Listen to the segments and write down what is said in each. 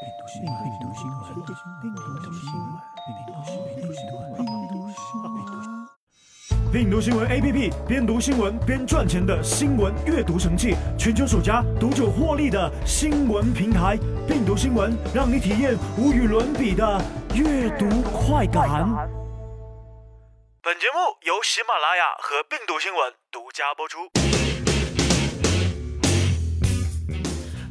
新闻，病毒新闻，病毒新闻，病毒新闻，病毒新闻。病毒新闻 APP 边读新闻边赚钱的新闻阅读神器，全球首家读者获利的新闻平台。病毒新闻让你体验无与伦比的阅读快感。本节目由喜马拉雅和病毒新闻独家播出。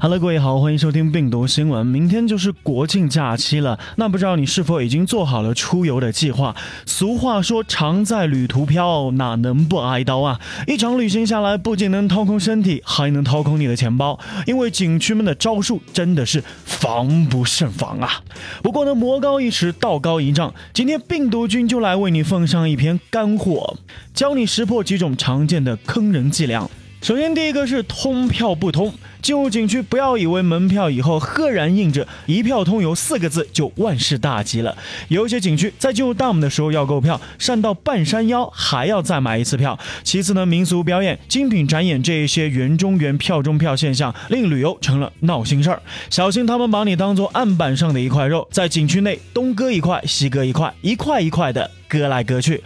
Hello，各位好，欢迎收听病毒新闻。明天就是国庆假期了，那不知道你是否已经做好了出游的计划？俗话说，常在旅途飘，哪能不挨刀啊？一场旅行下来，不仅能掏空身体，还能掏空你的钱包，因为景区们的招数真的是防不胜防啊。不过呢，魔高一尺，道高一丈，今天病毒君就来为你奉上一篇干货，教你识破几种常见的坑人伎俩。首先，第一个是通票不通。进入景区，不要以为门票以后赫然印着“一票通游”四个字就万事大吉了。有些景区在进入大门的时候要购票，上到半山腰还要再买一次票。其次呢，民俗表演、精品展演这一些园中园、票中票现象，令旅游成了闹心事儿。小心他们把你当做案板上的一块肉，在景区内东割一块，西割一块，一块一块的割来割去。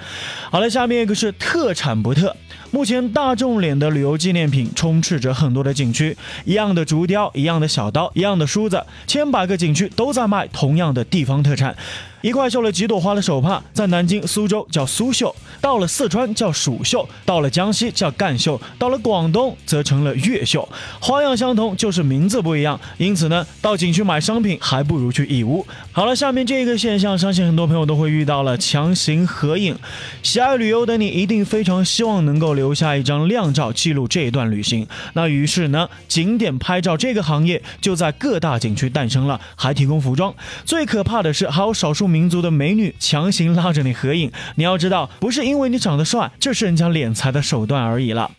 好了，下面一个是特产不特。目前大众脸的旅游纪念品充斥着很多的景区。一样的竹雕，一样的小刀，一样的梳子，千百个景区都在卖同样的地方特产。一块绣了几朵花的手帕，在南京、苏州叫苏绣，到了四川叫蜀绣，到了江西叫赣绣，到了广东则成了粤绣。花样相同，就是名字不一样。因此呢，到景区买商品还不如去义乌。好了，下面这个现象，相信很多朋友都会遇到了强行合影。喜爱旅游的你一定非常希望能够留下一张靓照，记录这一段旅行。那于是呢，景点拍照这个行业就在各大景区诞生了，还提供服装。最可怕的是，还有少数。民族的美女强行拉着你合影，你要知道，不是因为你长得帅，这是人家敛财的手段而已了。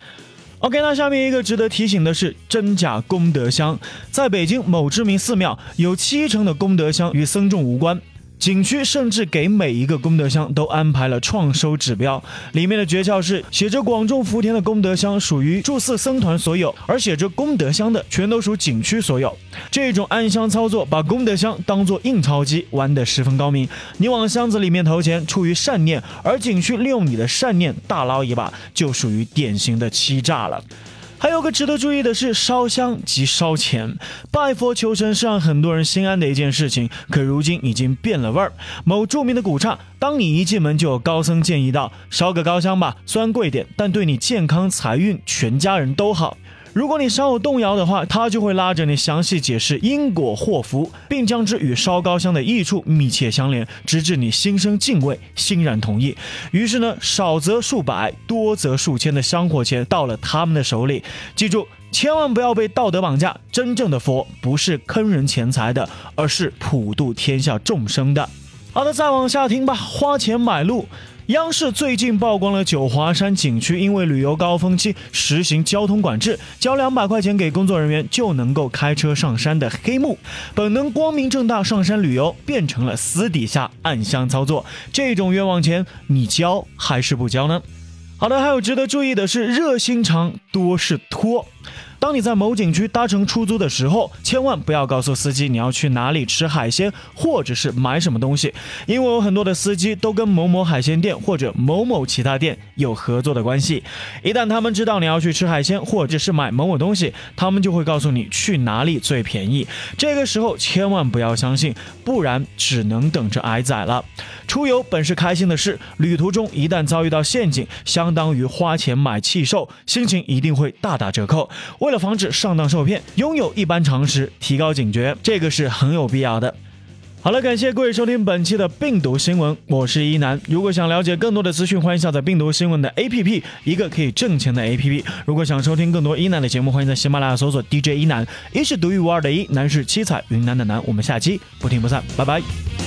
OK，那下面一个值得提醒的是，真假功德箱，在北京某知名寺庙，有七成的功德箱与僧众无关。景区甚至给每一个功德箱都安排了创收指标，里面的诀窍是写着广众福田的功德箱属于住寺僧团所有，而写着功德箱的全都属景区所有。这种暗箱操作，把功德箱当做印钞机，玩得十分高明。你往箱子里面投钱，出于善念，而景区利用你的善念大捞一把，就属于典型的欺诈了。还有个值得注意的是，烧香即烧钱，拜佛求神是让很多人心安的一件事情。可如今已经变了味儿。某著名的古刹，当你一进门就有高僧建议道：“烧个高香吧，虽然贵点，但对你健康财运，全家人都好。”如果你稍有动摇的话，他就会拉着你详细解释因果祸福，并将之与烧高香的益处密切相连，直至你心生敬畏，欣然同意。于是呢，少则数百，多则数千的香火钱到了他们的手里。记住，千万不要被道德绑架。真正的佛不是坑人钱财的，而是普度天下众生的。好的，再往下听吧。花钱买路。央视最近曝光了九华山景区因为旅游高峰期实行交通管制，交两百块钱给工作人员就能够开车上山的黑幕。本能光明正大上山旅游，变成了私底下暗箱操作。这种冤枉钱，你交还是不交呢？好的，还有值得注意的是，热心肠多是托。当你在某景区搭乘出租的时候，千万不要告诉司机你要去哪里吃海鲜，或者是买什么东西，因为有很多的司机都跟某某海鲜店或者某某其他店有合作的关系。一旦他们知道你要去吃海鲜，或者是买某某东西，他们就会告诉你去哪里最便宜。这个时候千万不要相信，不然只能等着挨宰了。出游本是开心的事，旅途中一旦遭遇到陷阱，相当于花钱买气受，心情一定会大打折扣。为了防止上当受骗，拥有一般常识，提高警觉，这个是很有必要的。好了，感谢各位收听本期的病毒新闻，我是一南。如果想了解更多的资讯，欢迎下载病毒新闻的 APP，一个可以挣钱的 APP。如果想收听更多一南的节目，欢迎在喜马拉雅搜索 DJ 一南，一是独一无二的一，南是七彩云南的南。我们下期不听不散，拜拜。